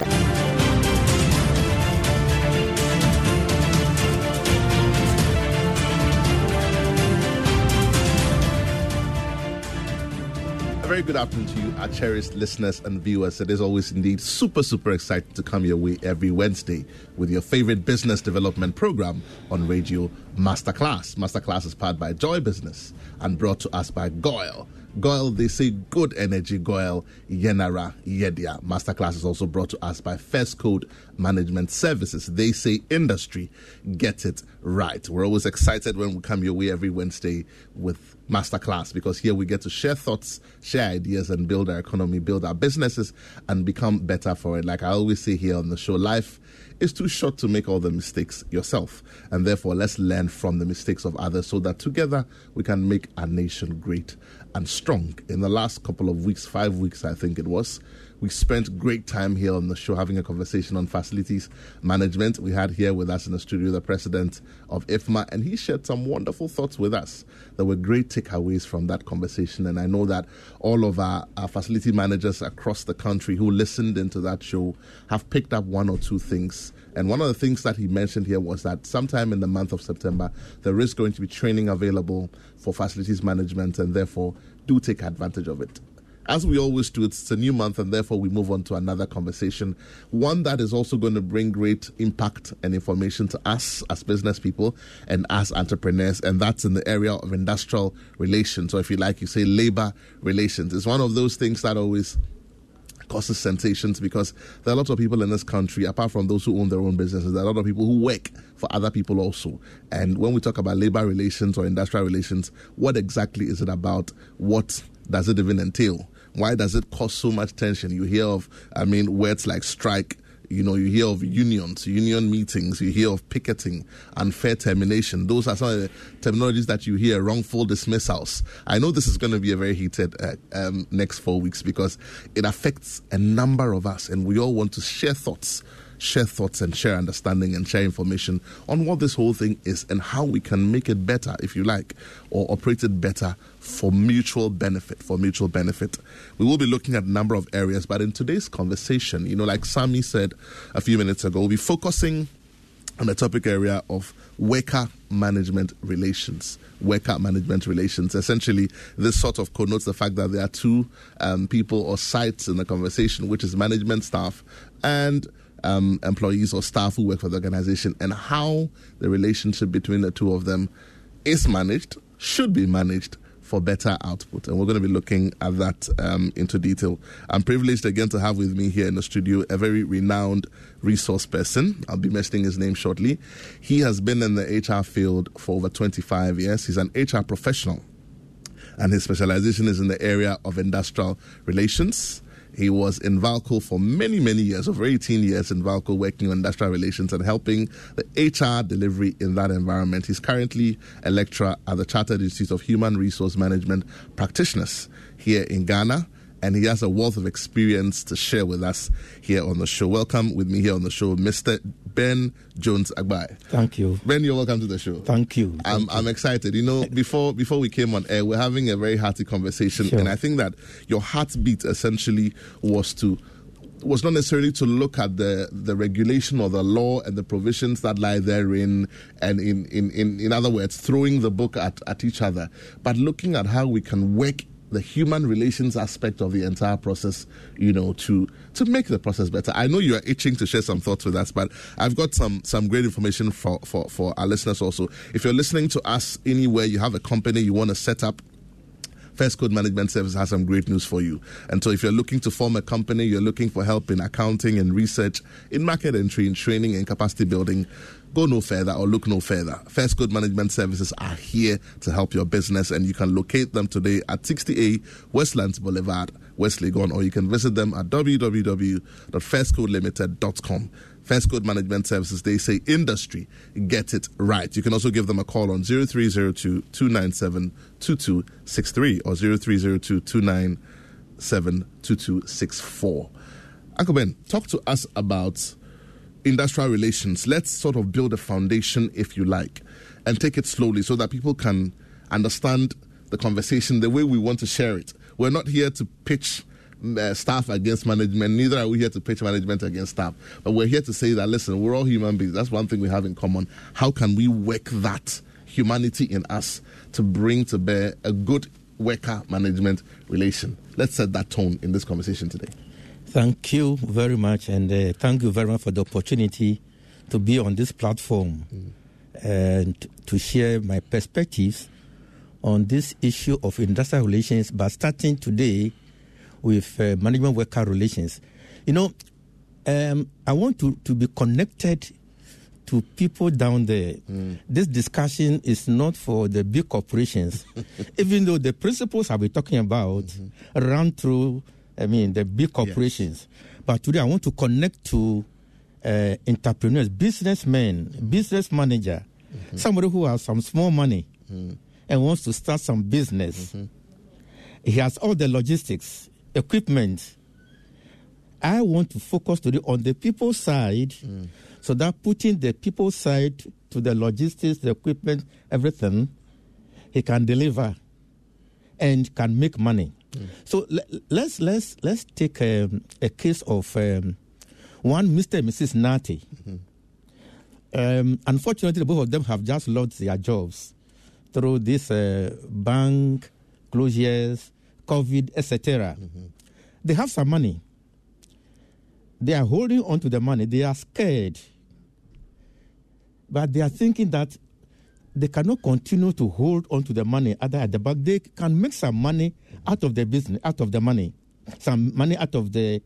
Very good afternoon to you, our cherished listeners and viewers. It is always indeed super, super exciting to come your way every Wednesday with your favorite business development program on radio, Masterclass. Masterclass is powered by Joy Business and brought to us by GOIL. GOIL, they say good energy, GOIL, Yenara, Yedia. Masterclass is also brought to us by First Code Management Services. They say industry, get it right. We're always excited when we come your way every Wednesday with Masterclass because here we get to share thoughts, share ideas, and build our economy, build our businesses, and become better for it. Like I always say here on the show, life is too short to make all the mistakes yourself. And therefore, let's learn from the mistakes of others so that together we can make our nation great and strong. In the last couple of weeks, five weeks, I think it was, we spent great time here on the show having a conversation on facilities management. We had here with us in the studio the president of IFMA, and he shared some wonderful thoughts with us. There were great takeaways from that conversation, and I know that all of our, our facility managers across the country who listened into that show have picked up one or two things. And one of the things that he mentioned here was that sometime in the month of September, there is going to be training available for facilities management, and therefore, do take advantage of it as we always do, it's a new month, and therefore we move on to another conversation. One that is also going to bring great impact and information to us as business people and as entrepreneurs, and that's in the area of industrial relations, or if you like, you say labor relations. It's one of those things that always causes sensations because there are a lot of people in this country, apart from those who own their own businesses, there are a lot of people who work for other people also. And when we talk about labor relations or industrial relations, what exactly is it about? What does it even entail? Why does it cause so much tension? You hear of, I mean, words like strike. You know, you hear of unions, union meetings, you hear of picketing, unfair termination. Those are some of the terminologies that you hear, wrongful dismissals. I know this is going to be a very heated uh, um, next four weeks because it affects a number of us and we all want to share thoughts share thoughts and share understanding and share information on what this whole thing is and how we can make it better, if you like, or operate it better for mutual benefit. For mutual benefit. We will be looking at a number of areas, but in today's conversation, you know, like Sami said a few minutes ago, we'll be focusing on the topic area of worker management relations. Worker management relations. Essentially, this sort of connotes the fact that there are two um, people or sites in the conversation, which is management staff and um, employees or staff who work for the organization, and how the relationship between the two of them is managed, should be managed, for better output. And we're going to be looking at that um, into detail. I'm privileged again to have with me here in the studio a very renowned resource person. I'll be mentioning his name shortly. He has been in the HR field for over 25 years. He's an HR professional, and his specialization is in the area of industrial relations. He was in Valco for many, many years, over 18 years in Valco, working on industrial relations and helping the HR delivery in that environment. He's currently a lecturer at the Chartered Institute of Human Resource Management Practitioners here in Ghana and he has a wealth of experience to share with us here on the show. Welcome with me here on the show, Mr. Ben Jones Agbai. Thank you. Ben, you're welcome to the show. Thank you. I'm, Thank I'm excited. You know, before before we came on air, we're having a very hearty conversation, Sure. and I think that your heartbeat essentially was to was not necessarily to look at the, the regulation or the law and the provisions that lie therein, and in, in, in, in other words, throwing the book at, at each other, but looking at how we can work the human relations aspect of the entire process, you know, to to make the process better. I know you are itching to share some thoughts with us, but I've got some some great information for for, for our listeners also. If you're listening to us anywhere, you have a company you want to set up, First Code Management Service has some great news for you. And so, if you're looking to form a company, you're looking for help in accounting and research, in market entry, in training and capacity building, go no further or look no further. First Code Management Services are here to help your business, and you can locate them today at 60A Westlands Boulevard, West Legon, or you can visit them at www.firstcodelimited.com. First Code Management Services, they say industry, get it right. You can also give them a call on 0302 297 2263 or 0302 297 2264. Uncle Ben, talk to us about industrial relations. Let's sort of build a foundation, if you like, and take it slowly so that people can understand the conversation the way we want to share it. We're not here to pitch uh, staff against management, neither are we here to pitch management against staff. But we're here to say that, listen, we're all human beings. That's one thing we have in common. How can we work that humanity in us to bring to bear a good worker management relation? Let's set that tone in this conversation today. Thank you very much, and uh, thank you very much for the opportunity to be on this platform and to share my perspectives on this issue of industrial relations. But starting today with uh, management worker relations, you know, um, I want to, to be connected to people down there. This discussion is not for the big corporations, even though the principles I'll be talking about run through, I mean, the big corporations. But today I want to connect to uh, entrepreneurs, businessmen, business manager, mm-hmm. somebody who has some small money mm-hmm. and wants to start some business. Mm-hmm. He has all the logistics, equipment. I want to focus today on the people side, mm. so that putting the people side to the logistics, the equipment, everything, he can deliver and can make money. So le- let's let's let's take um, a case of um, one Mr. and Mrs. Nati. Um, unfortunately, both of them have just lost their jobs through this uh, bank closures, COVID, etc. They have some money. They are holding on to the money. They are scared. But they are thinking that they cannot continue to hold on to the money other at the back. They can make some money out of the business, out of the money, some money out of the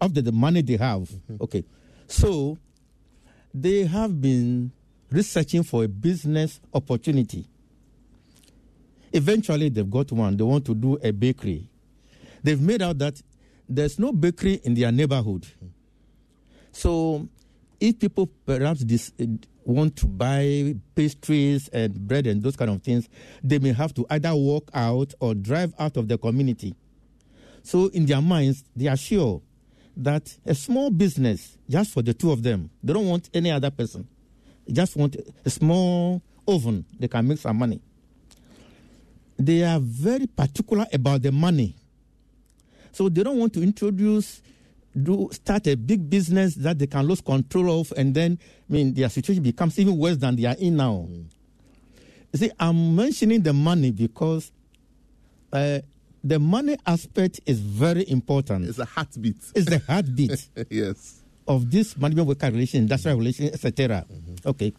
of the, the money they have. Mm-hmm. Okay, so they have been researching for a business opportunity. Eventually, they've got one. They want to do a bakery. They've made out that there's no bakery in their neighborhood. Mm-hmm. So, if people perhaps dis- want to buy pastries and bread and those kind of things, they may have to either walk out or drive out of the community. So, in their minds, they are sure that a small business, just for the two of them, they don't want any other person. They just want a small oven, they can make some money. They are very particular about the money. So they don't want to introduce, do start a big business that they can lose control of, and then I mean their situation becomes even worse than they are in now. You see, I'm mentioning the money because uh, the money aspect is very important. It's a heartbeat. It's the heartbeat yes. of this management worker relation, industrial relation, etc. Okay.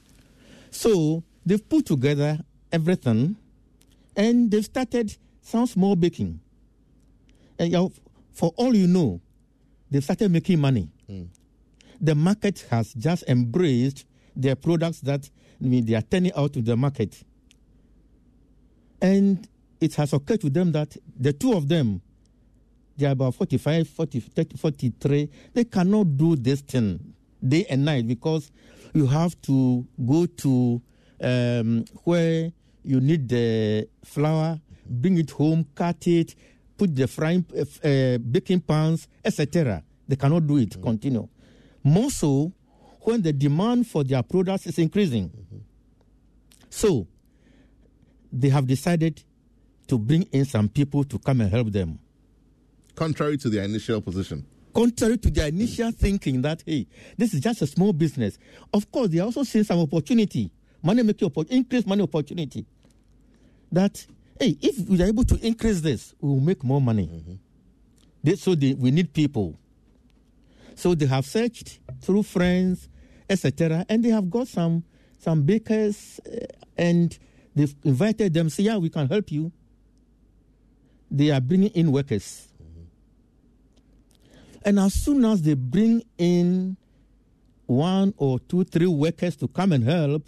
So they've put together everything and they've started some small baking. And for all you know, they've started making money. The market has just embraced their products that I mean, they are turning out to the market. And it has occurred to them that the two of them, they are about 45, 40, 30, 43. They cannot do this thing day and night because you have to go to um, where you need the flour, bring it home, cut it, put the frying, uh, baking pans, etc. They cannot do it, mm-hmm. continue. More so when the demand for their products is increasing. Mm-hmm. So, they have decided to bring in some people to come and help them. Contrary to their initial position. Contrary to their initial mm. thinking that, hey, this is just a small business. Of course, they are also seeing some opportunity, money making opportunity, increased money opportunity. That, hey, if we are able to increase this, we will make more money. They, so they, we need people. So they have searched through friends, etc., and they have got some some bakers, uh, and they've invited them. Say, yeah, we can help you. They are bringing in workers, and as soon as they bring in one or two, three workers to come and help,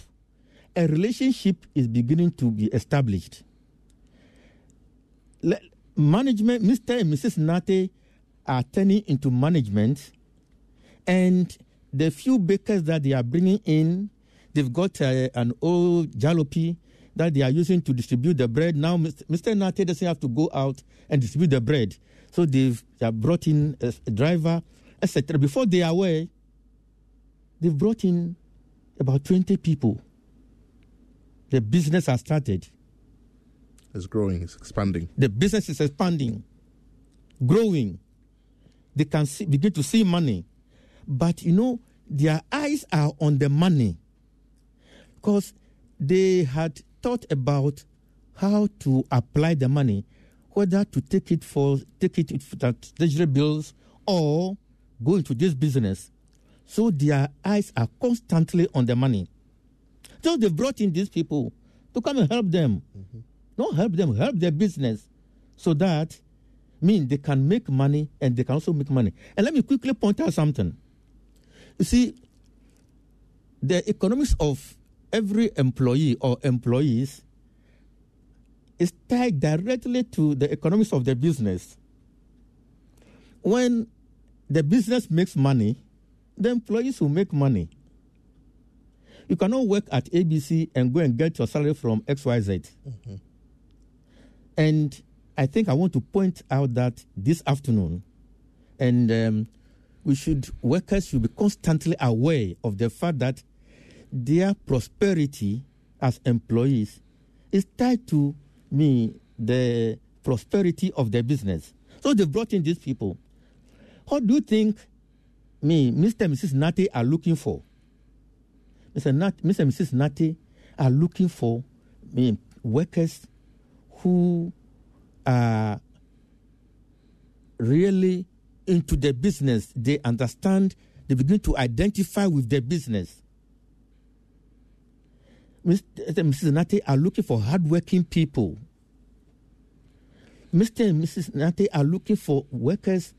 a relationship is beginning to be established. Management, Mr. and Mrs. Nate are turning into management, and the few bakers that they are bringing in, they've got uh, an old jalopy that they are using to distribute the bread. Now, Mr. Nate doesn't have to go out and distribute the bread. So they've they brought in a, a driver, etc. Before they are aware, they've brought in about 20 people. The business has started. It's growing, it's expanding. The business is expanding, growing. They can see, begin to see money. But you know, their eyes are on the money. Because they had thought about how to apply the money, whether to take it for take it for treasury bills or go into this business. So their eyes are constantly on the money. So they brought in these people to come and help them. Mm-hmm. Not help them, help their business so that mean they can make money and they can also make money. And let me quickly point out something. You see, the economics of every employee or employees is tied directly to the economics of the business. When the business makes money, the employees will make money. You cannot work at ABC and go and get your salary from XYZ. Mm-hmm. And I think I want to point out that this afternoon, and um, we should workers should be constantly aware of the fact that their prosperity as employees is tied to me the prosperity of their business. So they brought in these people. What do you think me, Mr. and Mrs. Nati are looking for? Mr. Nat, Mr. and Mrs. Nati are looking for me, workers who are really into the business. They understand, they begin to identify with the business. Mr. and Mrs. Nati are looking for hardworking people. Mr. and Mrs. Nati are looking for workers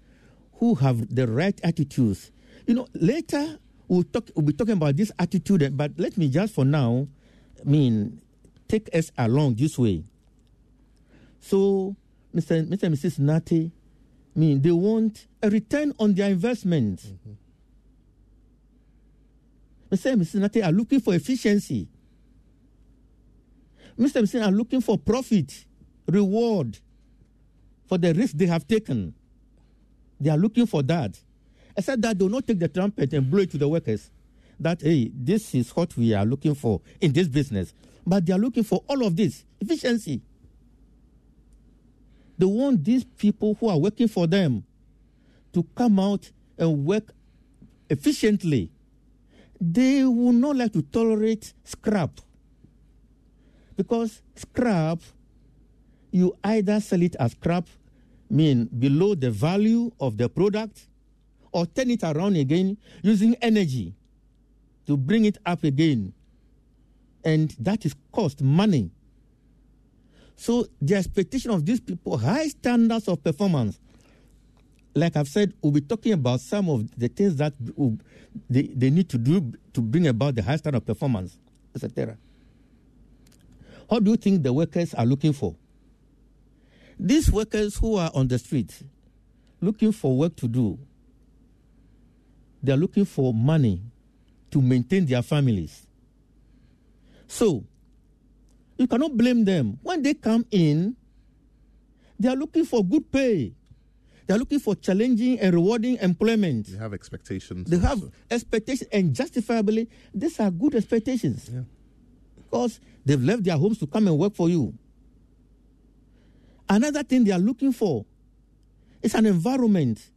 who have the right attitudes. You know, later we'll talk. We'll be talking about this attitude, but let me just for now, I mean, take us along this way. So, Mr. and Mr. and Mrs. Nati, I mean, they want a return on their investment. Mm-hmm. Mr. and Mrs. Nati are looking for efficiency. Mr. and Mrs. are looking for profit, reward for the risk they have taken. They are looking for that. Except that they will not take the trumpet and blow it to the workers that, hey, this is what we are looking for in this business. But they are looking for all of this efficiency. They want these people who are working for them to come out and work efficiently. They will not like to tolerate scrap. Because scrap, you either sell it as scrap, mean below the value of the product, or turn it around again using energy to bring it up again. And that is cost money. So the expectation of these people, high standards of performance. Like I've said, we'll be talking about some of the things that they, they need to do to bring about the high standard of performance, etc. What do you think the workers are looking for? These workers who are on the street looking for work to do, they are looking for money to maintain their families. So, you cannot blame them. When they come in, they are looking for good pay. They are looking for challenging and rewarding employment. They have expectations. They have expectations, and justifiably, these are good expectations. Yeah. Because they've left their homes to come and work for you. Another thing they are looking for is an environment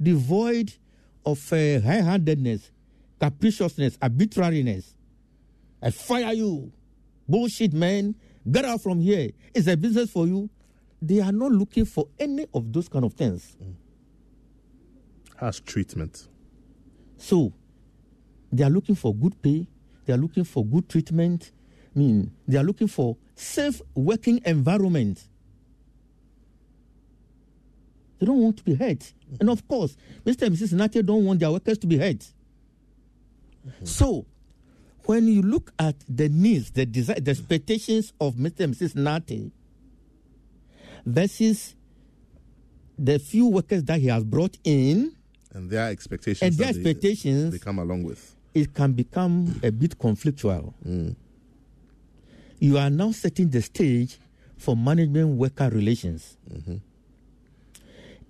devoid of uh, high handedness, capriciousness, arbitrariness. I fire you. Bullshit, man. Get out from here. It's a business for you. They are not looking for any of those kind of things. Harsh treatment. So, they are looking for good pay. They are looking for good treatment. I mean, they are looking for safe working environment. They don't want to be hurt. And of course, Mr. and Mrs. Nate don't want their workers to be hurt. So, when you look at the needs, the desire, the expectations of Mr. and Mrs. Nate versus the few workers that he has brought in, And their expectations. And their that they- expectations- They come along with. it can become a bit conflictual. Mm. You are now setting the stage for management worker relations. Mm-hmm.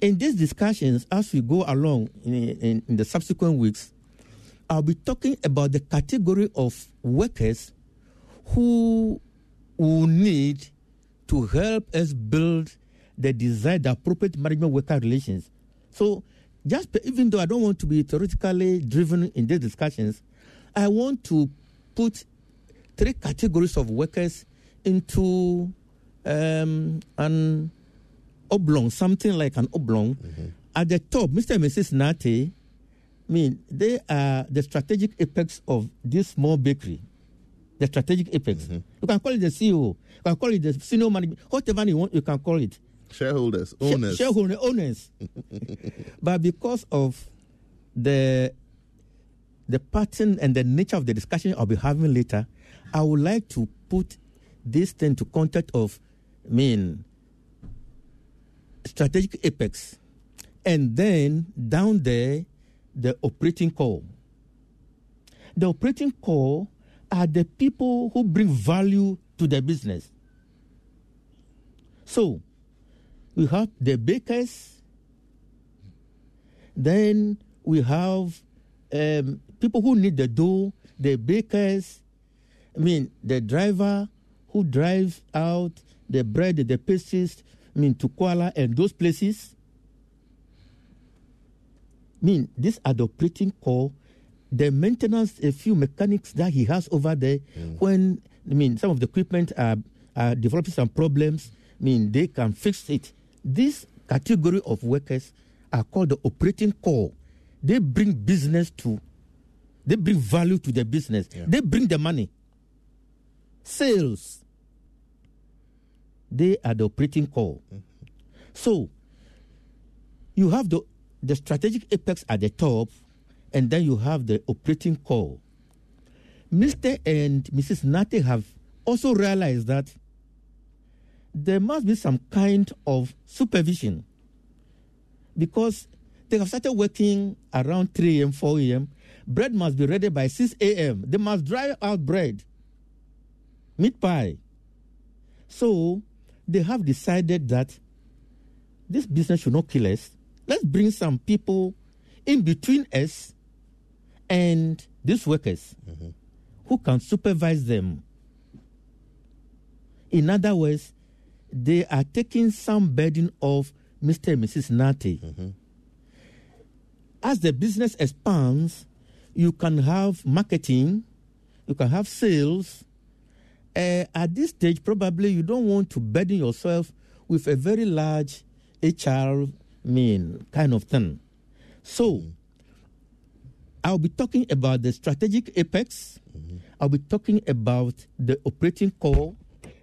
In these discussions, as we go along in, in, in the subsequent weeks, I'll be talking about the category of workers who will need to help us build the desired appropriate management worker relations. So, just even though I don't want to be theoretically driven in these discussions, I want to put three categories of workers into um, an oblong, something like an oblong. At the top, Mr. and Mrs. Nate, I mean, they are the strategic apex of this small bakery. The strategic apex. Mm-hmm. You can call it the CEO. You can call it the senior management. Whatever you want, you can call it. Shareholders, Share- owners. shareholder owners. but because of the the pattern and the nature of the discussion I'll be having later, I would like to put this thing to context of I mean strategic apex. And then down there, the operating core. The operating core are the people who bring value to the business. So, we have the bakers, then we have um, people who need the dough, the bakers, I mean, the driver who drives out the bread, the pastries, I mean, to Kuala and those places. Mean, these are the operating core. The maintenance, a few mechanics that he has over there, mm. when, I mean, some of the equipment are, are developing some problems, I mean, they can fix it. This category of workers are called the operating core. They bring business to, they bring value to the business. They bring the money. Sales. They are the operating core. Mm-hmm. So, you have the, the strategic apex at the top, and then you have the operating core. Mr. and Mrs. Nate have also realized that there must be some kind of supervision because they have started working around 3 a.m., 4 a.m. Bread must be ready by 6 a.m. They must dry out bread, meat pie. So they have decided that this business should not kill us. Let's bring some people in between us and these workers who can supervise them. In other words, they are taking some burden off Mr. and Mrs. Nati. As the business expands, you can have marketing, you can have sales. Uh, at this stage, probably you don't want to burden yourself with a very large HR mean kind of thing. So, I'll be talking about the strategic apex. Mm-hmm. I'll be talking about the operating core,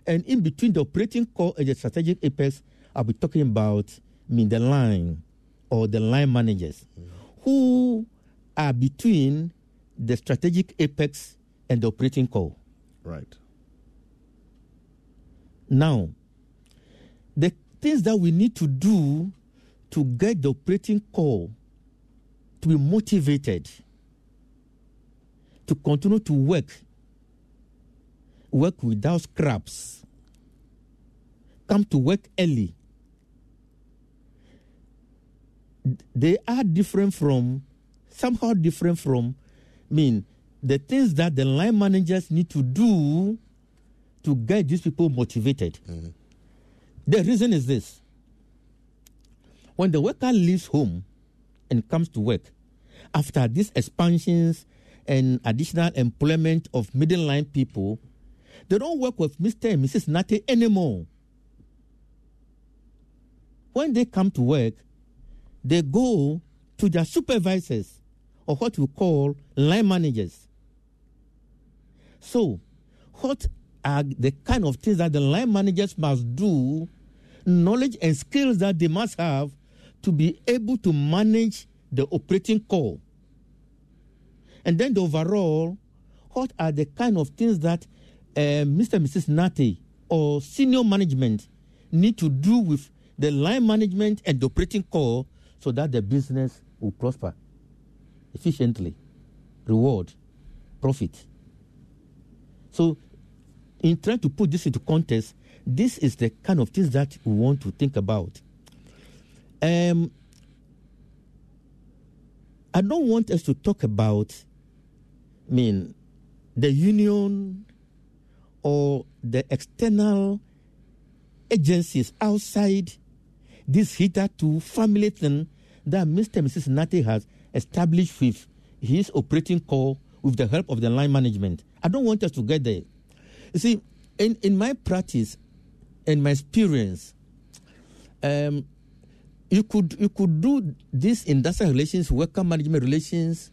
and in between the operating core and the strategic apex, I'll be talking about I mean the line or the line managers mm-hmm. who are between the strategic apex and the operating core. Right. Now, the things that we need to do to get the operating core to be motivated to continue to work, work without scraps, come to work early. They are different from, somehow different from, I mean, the things that the line managers need to do to get these people motivated. Mm-hmm. The reason is this when the worker leaves home and comes to work, after these expansions and additional employment of middle line people, they don't work with Mr. and Mrs. Nate anymore. When they come to work, they go to their supervisors or what we call line managers. So, what are the kind of things that the line managers must do, knowledge and skills that they must have to be able to manage the operating core? And then the overall, what are the kind of things that uh, Mr. and Mrs. Nati or senior management need to do with the line management and the operating core so that the business will prosper efficiently, reward, profit. So, in trying to put this into context, this is the kind of things that we want to think about. Um, I don't want us to talk about, I mean, the union or the external agencies outside this hitherto family thing that Mr. and Mrs. Nati has established with his operating core with the help of the line management. I don't want us to get there. You see, in, in my practice and my experience, um, you could you could do this industrial relations, worker management relations,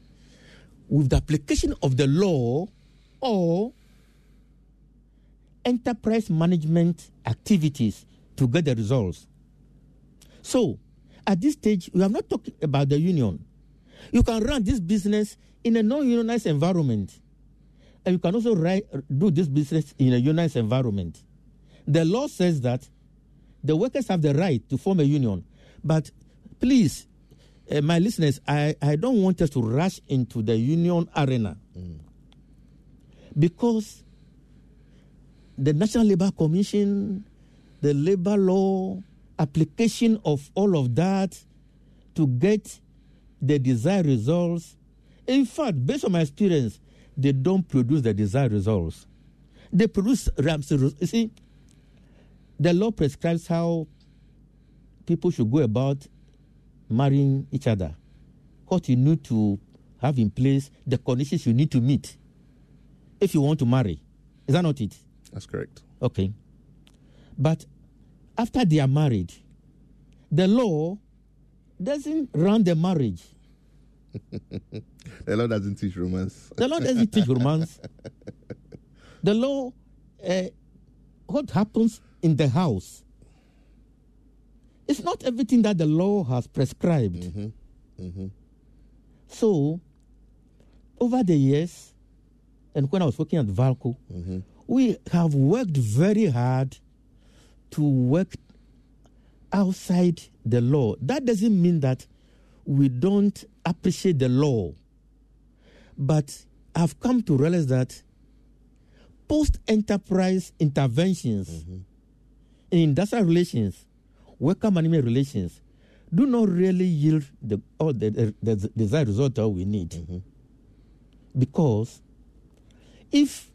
with the application of the law or enterprise management activities to get the results. So, at this stage, we are not talking about the union. You can run this business in a non-unionized environment, and you can also do this business in a unionized environment. The law says that the workers have the right to form a union, but please, uh, my listeners, I, I don't want us to rush into the union arena because the National Labor Commission, the labor law, application of all of that to get the desired results. In fact, based on my experience, they don't produce the desired results. They produce ramps. You see, the law prescribes how people should go about marrying each other, what you need to have in place, the conditions you need to meet if you want to marry. Is that not it? That's correct. Okay. But after they are married, the law doesn't run the marriage. The law doesn't teach romance. The law doesn't teach romance. The law, uh, what happens in the house, it's not everything that the law has prescribed. Mm-hmm. Mm-hmm. So, over the years, and when I was working at Valco, mm-hmm. we have worked very hard to work outside the law. That doesn't mean that we don't appreciate the law. But I've come to realize that post enterprise interventions in industrial relations, worker management relations, do not really yield the, all the, the, the desired result that we need. Mm-hmm. Because if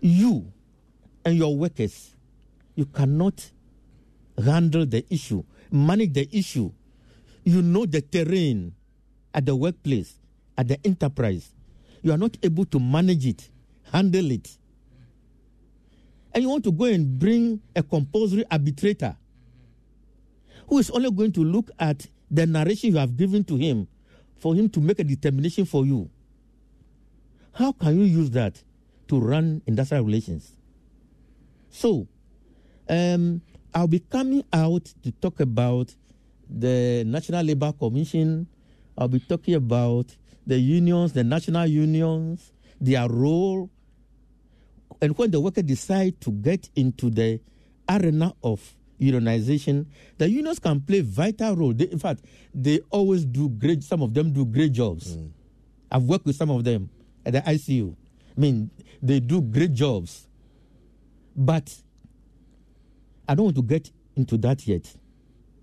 you and your workers, you cannot handle the issue, manage the issue, you know the terrain at the workplace, at the enterprise, you are not able to manage it, handle it, and you want to go and bring a compulsory arbitrator who is only going to look at the narration you have given to him for him to make a determination for you. How can you use that to run industrial relations? So, um, I'll be coming out to talk about the National Labour Commission. I'll be talking about the unions, the national unions, their role, and when the worker decide to get into the arena of unionization, the unions can play vital role. They, in fact, they always do great. Some of them do great jobs. Mm. I've worked with some of them at the ICU. I mean, they do great jobs. But I don't want to get into that yet.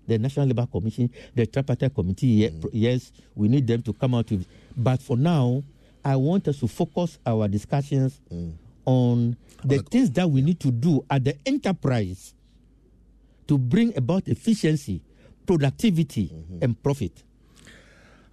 The National Labour Commission, the Tripartite Committee, mm. yes, we need them to come out with. But for now, I want us to focus our discussions mm. on the things that we need to do at the enterprise to bring about efficiency, productivity, mm-hmm. and profit.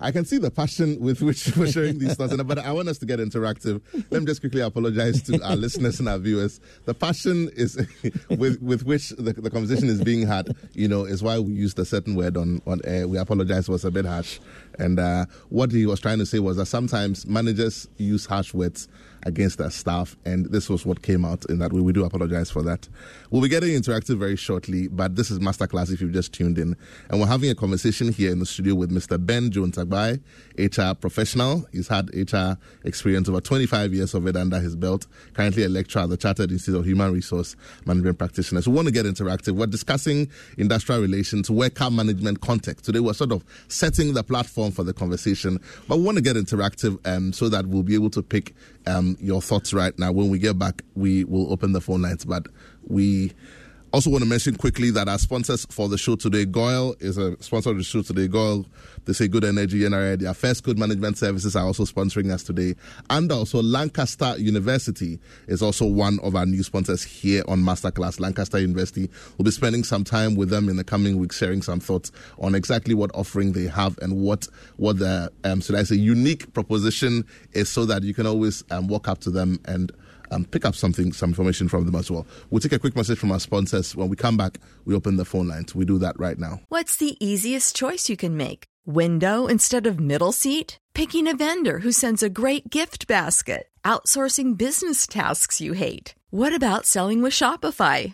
I can see the passion with which we're sharing these thoughts, but I want us to get interactive. Let me just quickly apologize to our listeners and our viewers. The passion is with with which the, the, conversation is being had, you know, is why we used a certain word on on air. We apologize was a bit harsh, and uh, what he was trying to say was that sometimes managers use harsh words against their staff, and this was what came out in that way. We do apologize for that. We'll be getting interactive very shortly, but this is Masterclass if you've just tuned in. And we're having a conversation here in the studio with Mr. Ben Jones Agbai, HR professional. He's had HR experience over 25 years of it under his belt, currently a lecturer at the Chartered Institute of Human Resource Management Practitioners. We want to get interactive. We're discussing industrial relations, worker management context. Today we're sort of setting the platform for the conversation, but we want to get interactive um, so that we'll be able to pick um, your thoughts right now. When we get back, we will open the phone lines, but we also want to mention quickly that our sponsors for the show today, GOIL is a sponsor of the show today. GOIL, they say good energy, NRA. Their First Code Management Services are also sponsoring us today. And also Lancaster University is also one of our new sponsors here on Masterclass. Lancaster University will be spending some time with them in the coming weeks, sharing some thoughts on exactly what offering they have and what, what the, um, should I say, unique proposition is so that you can always um, walk up to them and pick up something, some information from them as well. We'll take a quick message from our sponsors. When we come back, we open the phone lines. We do that right now. What's the easiest choice you can make? Window instead of middle seat? Picking a vendor who sends a great gift basket? Outsourcing business tasks you hate? What about selling with Shopify?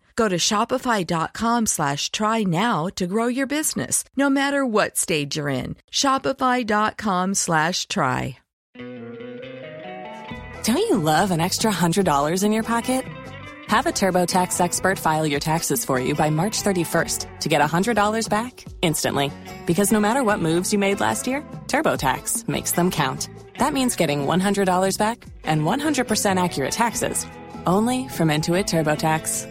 Go to shopify.com slash try now to grow your business, no matter what stage you're in. Shopify.com slash try. Don't you love an extra $100 in your pocket? Have a TurboTax expert file your taxes for you by March 31st to get $100 back instantly. Because no matter what moves you made last year, TurboTax makes them count. That means getting $100 back and 100% accurate taxes only from Intuit TurboTax.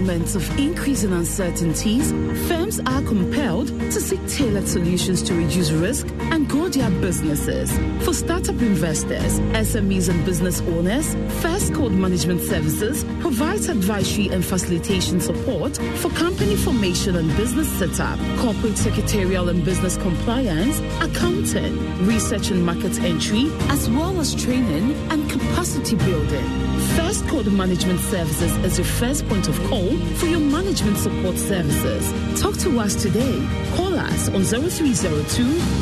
Moments of increasing uncertainties, firms are compelled to seek tailored solutions to reduce risk and grow their businesses. For startup investors, SMEs, and business owners, First Code Management Services provides advisory and facilitation support for company formation and business setup, corporate secretarial and business compliance, accounting, research and market entry, as well as training and capacity building. First Code Management Services is your first point of call for your management support services. Talk to us today. Call us on 0302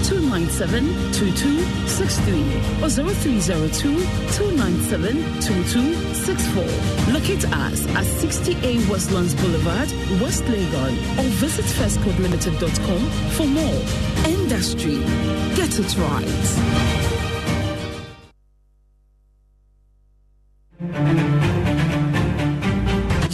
297 2263 or 0302 297 2264. Locate us at 60A Westlands Boulevard, West Legon, or visit firstcodelimited.com for more. Industry. Get it right. and you.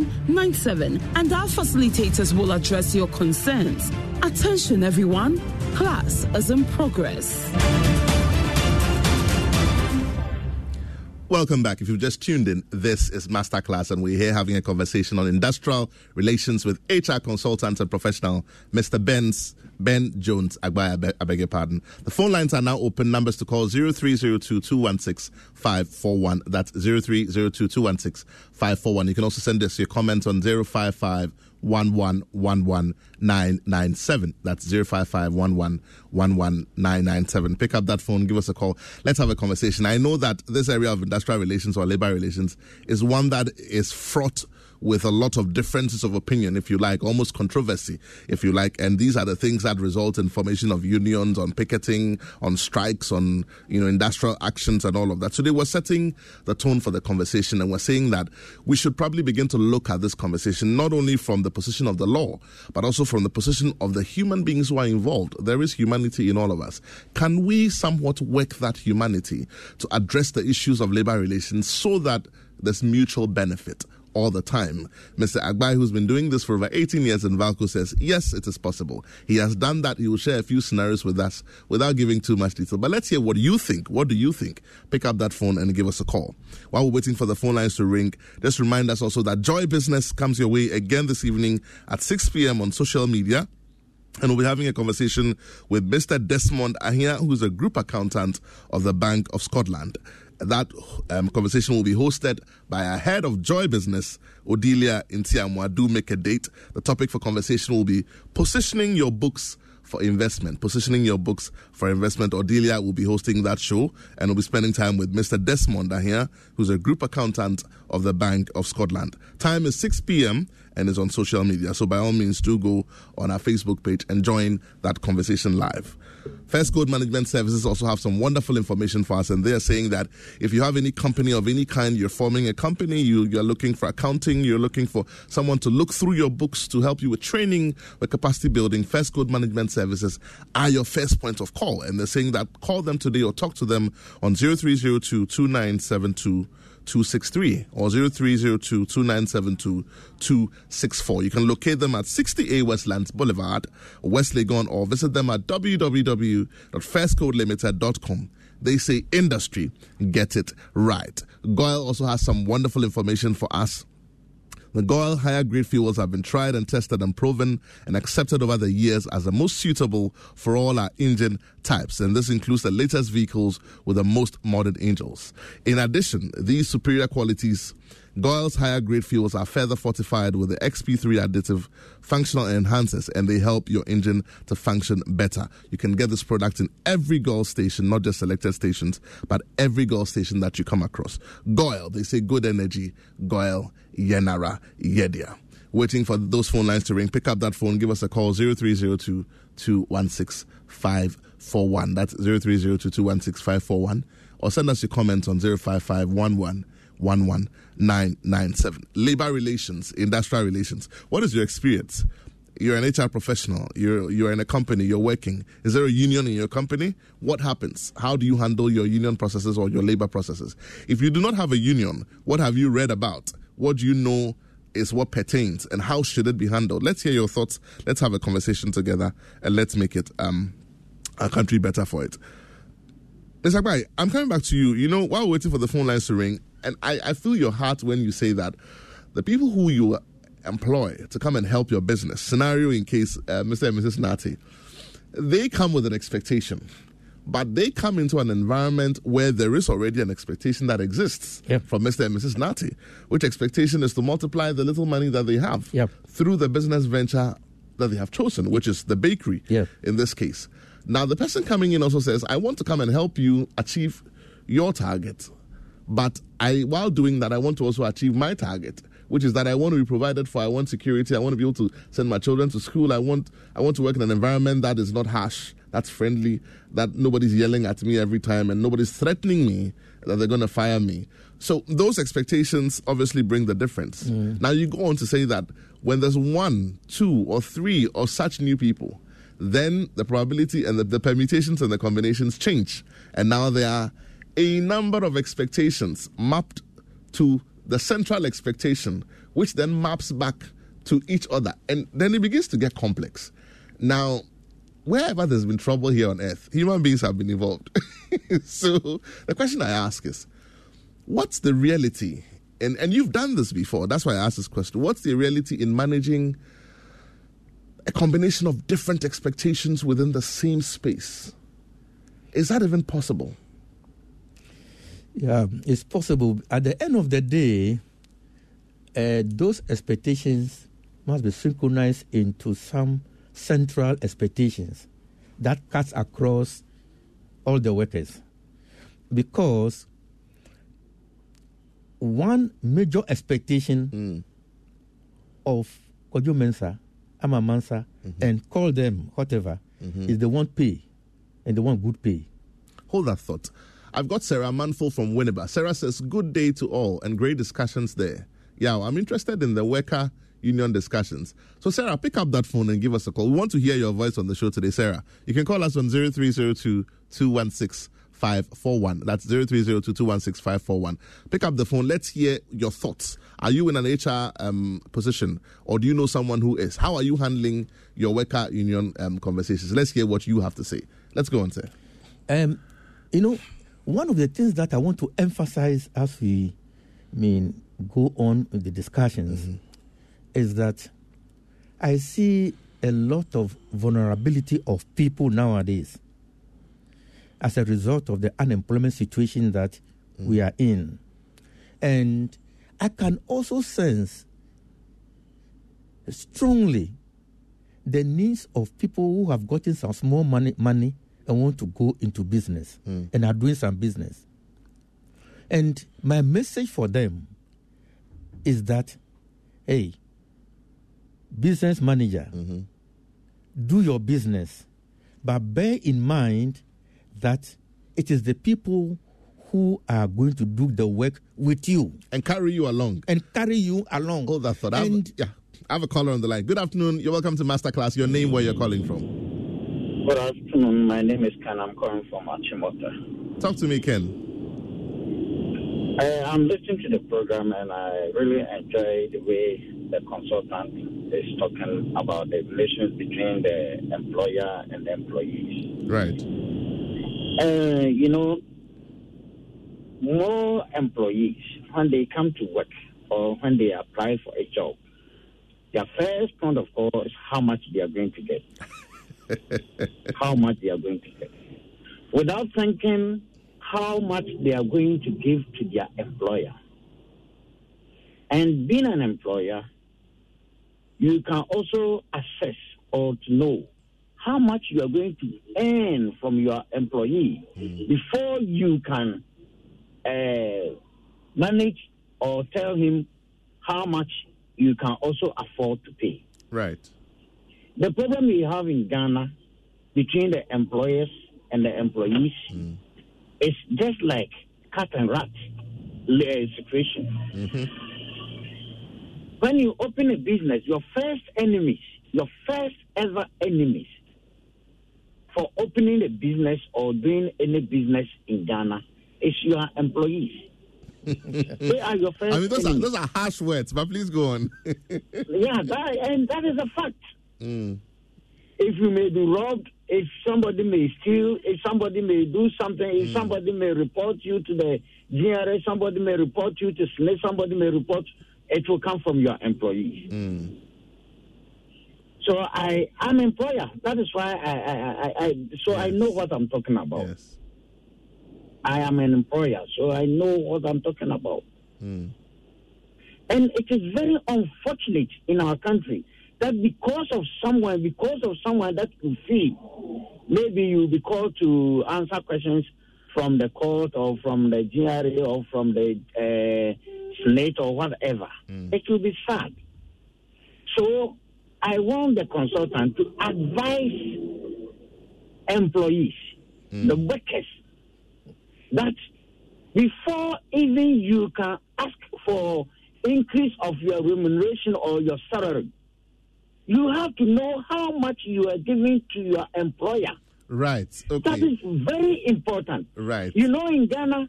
111997 and our facilitators will address your concerns. Attention everyone, class is in progress. Welcome back. If you've just tuned in, this is Masterclass, and we're here having a conversation on industrial relations with HR consultant and professional, Mr. Ben's Ben Jones Agbaya, I beg, your pardon. The phone lines are now open. Numbers to call 0302 216 541. That's 0302 216 541. You can also send us your comments on 055 1111997. That's 055 Pick up that phone, give us a call. Let's have a conversation. I know that this area of industrial relations or labor relations is one that is fraught with a lot of differences of opinion, if you like, almost controversy, if you like. And these are the things that result in formation of unions, on picketing, on strikes, on you know industrial actions, and all of that. So they were setting the tone for the conversation, and we're saying that we should probably begin to look at this conversation not only from the position of the law, but also from the position of the human beings who are involved. There is humanity in all of us. Can we somewhat work that humanity to address the issues of labor relations so that there's mutual benefit? All the time. Mr. Agbai, who's been doing this for over 18 years in Valco, says, yes, it is possible. He has done that. He will share a few scenarios with us without giving too much detail. But let's hear what you think. What do you think? Pick up that phone and give us a call. While we're waiting for the phone lines to ring, just remind us also that Joy Business comes your way again this evening at 6 p.m. on social media. And we'll be having a conversation with Mr. Desmond Ahia, who's a group accountant of the Bank of Scotland. That um, conversation will be hosted by our head of Joy Business, Odelia Ntiamoah. Do make a date. The topic for conversation will be positioning your books for investment, positioning your books for investment. Odelia will be hosting that show and will be spending time with Mr. Desmond here, who's a group accountant of the Bank of Scotland. Time is 6 p.m. and is on social media. So by all means, do go on our Facebook page and join that conversation live. First Code Management Services also have some wonderful information for us, and they are saying that if you have any company of any kind, you're forming a company, you, you're looking for accounting, you're looking for someone to look through your books to help you with training, with capacity building, First Code Management Services are your first point of call. And they're saying that call them today or talk to them on 0302 2972. 263 or 0302 264. You can locate them at 60A Westlands Boulevard, West Legon, or visit them at www.firstcodelimited.com. They say industry, get it right. GOIL also has some wonderful information for us the GOIL higher grade fuels have been tried and tested and proven and accepted over the years as the most suitable for all our engine types, and this includes the latest vehicles with the most modern engines. In addition, these superior qualities GOIL's higher grade fuels are further fortified with the XP3 additive functional enhancers and they help your engine to function better. You can get this product in every GOIL station, not just selected stations, but every GOIL station that you come across. GOIL, they say good energy, GOIL, Yenara, Yedia. Waiting for those phone lines to ring. Pick up that phone, give us a call 0302 216 541. That's 0302 216 541. Or send us your comments on 055 11 11997. Labor relations, industrial relations. What is your experience? You're an HR professional. You're you're in a company. You're working. Is there a union in your company? What happens? How do you handle your union processes or your labor processes? If you do not have a union, what have you read about? What do you know is what pertains, and how should it be handled? Let's hear your thoughts. Let's have a conversation together, and let's make it um, a country better for it. Mr. Agbai, I'm coming back to you. You know, while waiting for the phone lines to ring, and I, I feel your heart when you say that the people who you employ to come and help your business, scenario in case uh, Mr. and Mrs. Nati, they come with an expectation, but they come into an environment where there is already an expectation that exists Yep. from Mr. and Mrs. Nati, which expectation is to multiply the little money that they have Yep. through the business venture that they have chosen, which is the bakery Yep. in this case. Now, the person coming in also says, I want to come and help you achieve your target. But I, while doing that, I want to also achieve my target, which is that I want to be provided for. I want security. I want to be able to send my children to school. I want, I want to work in an environment that is not harsh, that's friendly, that nobody's yelling at me every time, and nobody's threatening me that they're going to fire me. So those expectations obviously bring the difference. Mm. Now you go on to say that when there's one, two, or three or such new people, then the probability and the, the permutations and the combinations change. And now they are a number of expectations mapped to the central expectation, which then maps back to each other. And then it begins to get complex. Now, wherever there's been trouble here on earth, human beings have been involved. so the question I ask is what's the reality? And, and you've done this before. That's why I asked this question. What's the reality in managing a combination of different expectations within the same space? Is that even possible? Yeah, it's possible. At the end of the day, uh, those expectations must be synchronized into some central expectations that cuts across all the workers. Because one major expectation mm. of Kojo Mensah, Ama Mansa, mm-hmm. and call them whatever, mm-hmm. is they want pay and they want good pay. Hold that thought. I've got Sarah Manful from Winneba. Sarah says, Good day to all and great discussions there. Yeah, I'm interested in the worker union discussions. So, Sarah, pick up that phone and give us a call. We want to hear your voice on the show today, Sarah. You can call us on 0302 216 541. That's 0302 216 541. Pick up the phone. Let's hear your thoughts. Are you in an HR um, position or do you know someone who is? How are you handling your worker union um, conversations? Let's hear what you have to say. Let's go on, sir. Um, you know, one of the things that I want to emphasize as we I mean go on with the discussions mm-hmm. is that I see a lot of vulnerability of people nowadays as a result of the unemployment situation that mm. we are in. And I can also sense strongly the needs of people who have gotten some small money, money and want to go into business hmm. and are doing some business. And my message for them is that, hey, business manager, mm-hmm. do your business, but bear in mind that it is the people who are going to do the work with you And carry you along. and carry you along. Hold that thought. I have, And yeah, I have a caller on the line. Good afternoon. You're welcome to Masterclass. Your name, where you're calling from. Good afternoon. My name is Ken. I'm calling from Achimota. Talk to me, Ken. I, I'm listening to the program and I really enjoy the way the consultant is talking about the relations between the employer and the employees. Right. Uh, you know, more employees, when they come to work or when they apply for a job, their first point of call is how much they are going to get. How much they are going to get. Without thinking how much they are going to give to their employer. And being an employer, you can also assess or to know how much you are going to earn from your employee before you can uh, manage or tell him how much you can also afford to pay. Right. The problem we have in Ghana between the employers and the employees is just like cat and rat. uh, situation. When you open a business, your first enemies, your first ever enemies for opening a business or doing any business in Ghana is your employees. they are your first I mean, those are those are harsh words, but please go on. yeah, that, and that is a fact. Mm. If you may be robbed, if somebody may steal, if somebody may do something, if Mm. somebody may report you to the GRA, somebody may report you to SSNIT, somebody may report, it will come from your employees. Mm. So I, I'm employer. That is why I, I, I, I so I know what I'm talking about. Yes. I am an employer, so I know what I'm talking about. Mm. And it is very unfortunate in our country that because of someone, because of someone that you feel, maybe you'll be called to answer questions from the court or from the GRA or from the uh, Senate or whatever. It will be sad. So I want the consultant to advise employees, the workers, that before even you can ask for increase of your remuneration or your salary, you have to know how much you are giving to your employer. Right. Okay. That is very important. Right. You know, in Ghana,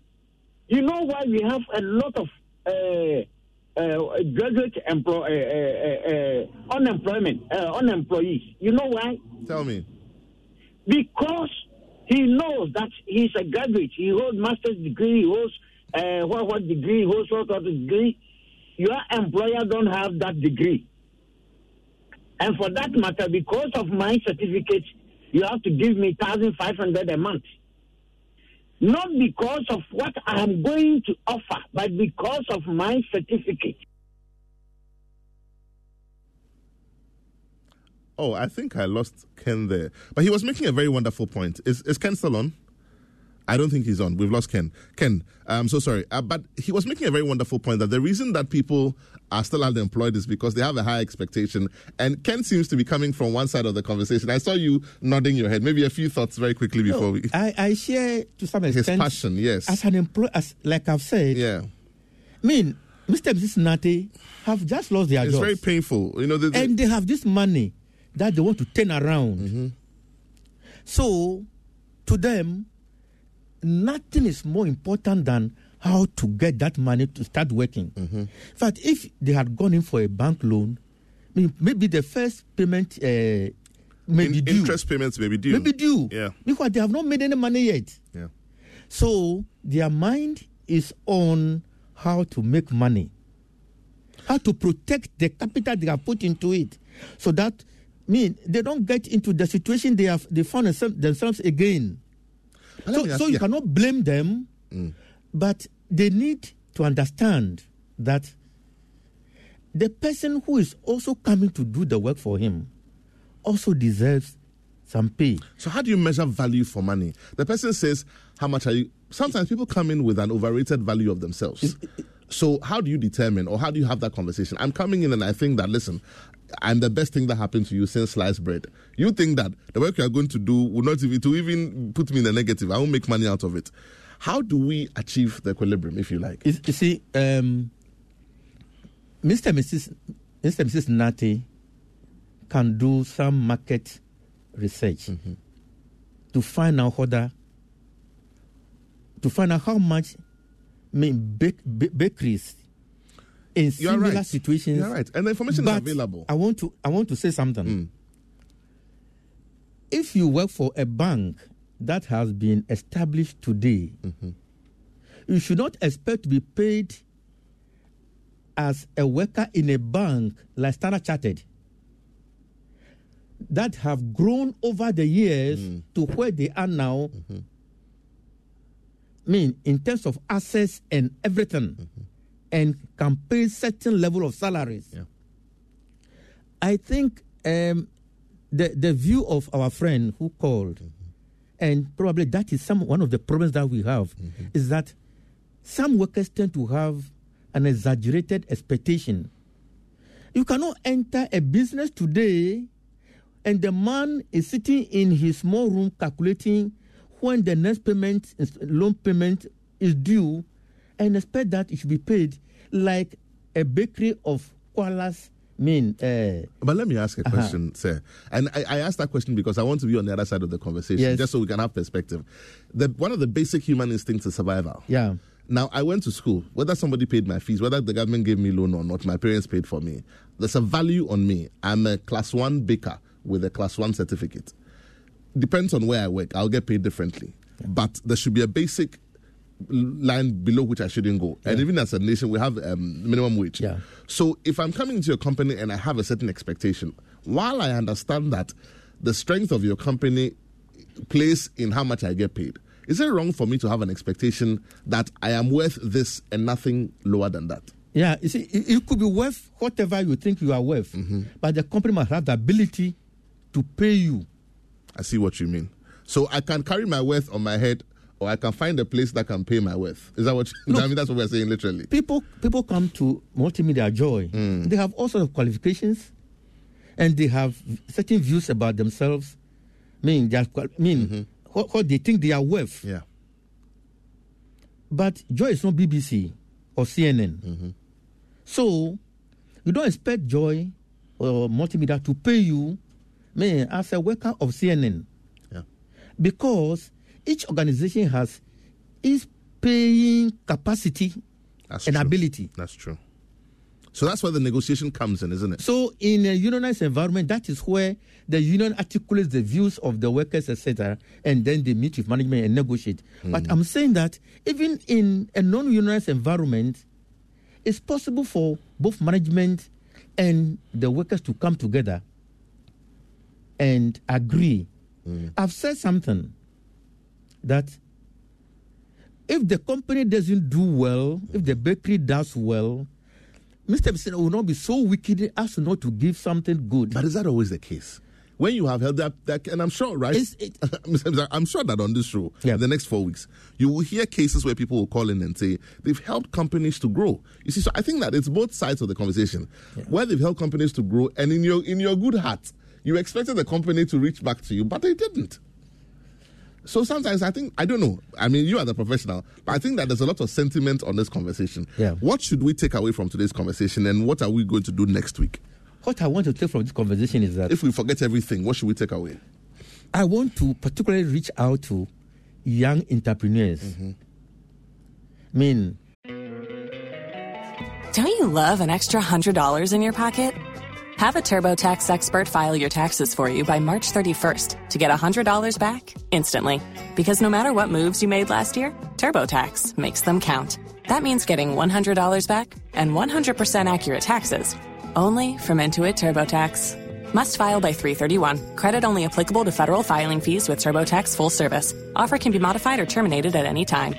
you know why we have a lot of uh, uh, graduate employ, uh, uh, uh, unemployment, uh, unemployees. You know why? Tell me. because he knows that he's a graduate. He holds master's degree. He holds uh, what what degree? He holds what what degree? Your employer don't have that degree, and for that matter, because of my certificate, you have to give me thousand five hundred a month. Not because of what I am going to offer, but because of my certificate. Oh, I think I lost Ken there. But he was making a very wonderful point. Is, is Ken still on? I don't think he's on. We've lost Ken. Ken, I'm so sorry. Uh, but he was making a very wonderful point that the reason that people are still unemployed is because they have a high expectation. And Ken seems to be coming from one side of the conversation. I saw you nodding your head. Maybe a few thoughts very quickly before we. I, I share to some extent His passion, yes. As an employer, as like I've said, Yeah. I mean, Mr. and Mrs. Nate have just lost their job. It's jobs. very painful. You know, the, the- and they have this money that they want to turn around. Mm-hmm. So, to them, nothing is more important than how to get that money to start working. Mm-hmm. In fact, if they had gone in for a bank loan, maybe the first payment uh, may in- be due. interest payments may be due. May be due. Yeah. Because they have not made any money yet. Yeah. So their mind is on how to make money, how to protect the capital they have put into it, so that mean they don't get into the situation they have they found themselves again. So, so you yeah. cannot blame them, mm. but they need to understand that the person who is also coming to do the work for him also deserves some pay. So how do you measure value for money? The person says, "How much are you?" Sometimes people come in with an overrated value of themselves. So how do you determine, or how do you have that conversation? I'm coming in and I think that listen, I'm the best thing that happened to you since sliced bread. You think that the work you are going to do will not even to even put me in the negative. I won't make money out of it. How do we achieve the equilibrium, if you like? You see, um, Mr. and Mrs. Mr. and Mrs. Nati can do some market research to find out whether to find out how much I mean bake, bakeries in similar right. situations. You are right. And the information is available. I want to I want to say something. Mm. If you work for a bank that has been established today, mm-hmm. you should not expect to be paid as a worker in a bank like Standard Chartered that have grown over the years mm. to where they are now. I mean, in terms of assets and everything, mm. And can pay certain level of salaries. Yeah. I think um, the the view of our friend who called, and probably that is some one of the problems that we have, is that some workers tend to have an exaggerated expectation. You cannot enter a business today, and the man is sitting in his small room calculating when the next payment, loan payment, is due, and expect that it should be paid like a bakery of koalas mean. Uh, But let me ask a Uh-huh. question, sir. And I, I asked that question because I want to be on the other side of the conversation, Yes. just so we can have perspective. The, one of the basic human instincts is survival. yeah. Now, I went to school. Whether somebody paid my fees, whether the government gave me loan or not, my parents paid for me. There's a value on me. I'm a class one baker with a class one certificate. Depends on where I work. I'll get paid differently. But there should be a basic line below which I shouldn't go. And even as a nation, we have um, minimum wage. Yeah. So if I'm coming into your company and I have a certain expectation, while I understand that the strength of your company plays in how much I get paid, is it wrong for me to have an expectation that I am worth this and nothing lower than that? Yeah, you see, it, it could be worth whatever you think you are worth, Mm-hmm. but the company must have the ability to pay you. I see what you mean. So I can carry my worth on my head, or I can find a place that can pay my worth. Is that what? You, I mean, that's what we're saying, literally. People people come to multimedia joy. Mm. They have all sorts of qualifications, and they have certain views about themselves. I mean, they are qual- I mean, what, what they think they are worth. Mm-hmm. Yeah. But Joy is not BBC or CNN. Mm-hmm. So you don't expect Joy or multimedia to pay you, man, as a worker of CNN. Yeah. Because each organization has its paying capacity That's and true. ability. That's true. So that's where the negotiation comes in, isn't it? So in a unionized environment, that is where the union articulates the views of the workers, etc., and then they meet with management and negotiate. Hmm. But I'm saying that even in a non-unionized environment, it's possible for both management and the workers to come together and agree. Hmm. I've said something that if the company doesn't do well, if the bakery does well, Mr. Bissina will not be so wicked as not to give something good. But is that always the case? When you have held that, that and I'm sure, right? It- I'm sure that on this show, Yeah. the next four weeks, you will hear cases where people will call in and say they've helped companies to grow. You see, so I think that it's both sides of the conversation. Where they've helped companies to grow, and in your in your good heart, you expected the company to reach back to you, but they didn't. So sometimes I think I don't know. I mean, you are the professional, but I think that there's a lot of sentiment on this conversation. Yeah. What should we take away from today's conversation, and what are we going to do next week? What I want to take from this conversation is that If we forget everything, what should we take away? I want to particularly reach out to young entrepreneurs. Mm-hmm. I mean, Don't you love an extra $100 in your pocket? Have a TurboTax expert file your taxes for you by March 31st to get $100 back instantly. Because no matter what moves you made last year, TurboTax makes them count. That means getting $100 back and 100% accurate taxes only from Intuit TurboTax. Must file by 331. Credit only applicable to federal filing fees with TurboTax full service. Offer can be modified or terminated at any time.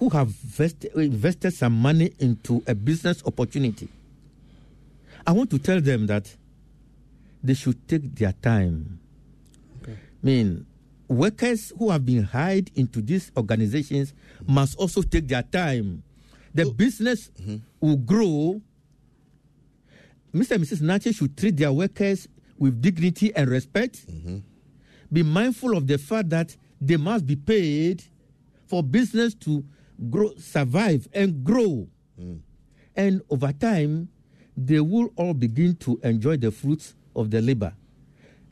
who have vested, invested some money into a business opportunity. I want to tell them that they should take their time. I mean, workers who have been hired into these organizations must also take their time. The business mm-hmm. will grow. Mr. and Mrs. Nache should treat their workers with dignity and respect. Mm-hmm. Be mindful of the fact that they must be paid for business to grow, survive, and grow. Mm. And over time, they will all begin to enjoy the fruits of the labor.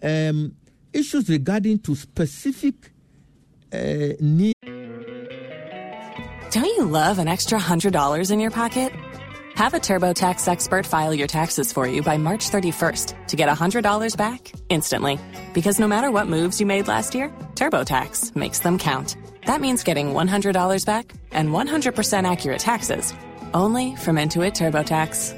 Um, issues regarding to specific uh, needs. Don't you love an extra $100 in your pocket? Have a TurboTax expert file your taxes for you by March 31st to get $100 back instantly. Because no matter what moves you made last year, TurboTax makes them count. That means getting $100 back and 100% accurate taxes only from Intuit TurboTax.